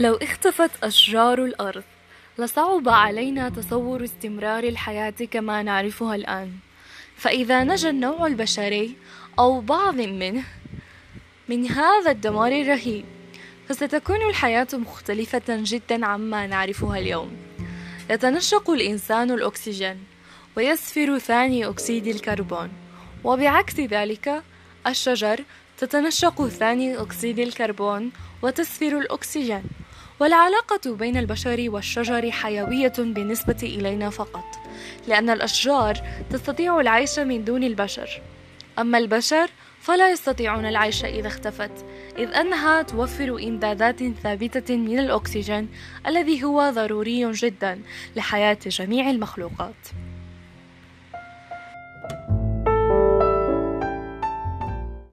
لو اختفت أشجار الأرض لصعب علينا تصور استمرار الحياة كما نعرفها الآن. فإذا نجا النوع البشري أو بعض منه من هذا الدمار الرهيب فستكون الحياة مختلفة جدا عما نعرفها اليوم. يتنشق الإنسان الأكسجين ويسفر ثاني أكسيد الكربون وبعكس ذلك الشجر تتنشق ثاني أكسيد الكربون وتسفر الأكسجين. والعلاقة بين البشر والشجر حيوية بالنسبة إلينا فقط، لأن الأشجار تستطيع العيش من دون البشر، أما البشر فلا يستطيعون العيش إذا اختفت، إذ أنها توفر إمدادات ثابتة من الأكسجين الذي هو ضروري جدا لحياة جميع المخلوقات.